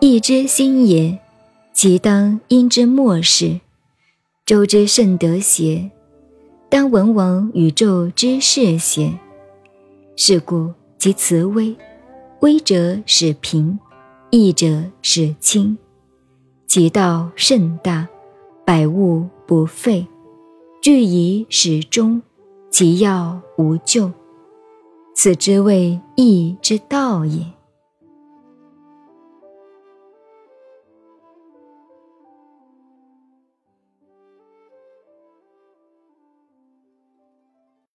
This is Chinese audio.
义之心也，其当因之末世，周之甚德邪？当文王宇宙之事邪？是故其辞微，微者使平，义者使轻，其道甚大，百物不废，具以始终，其要无咎。此之谓义之道也。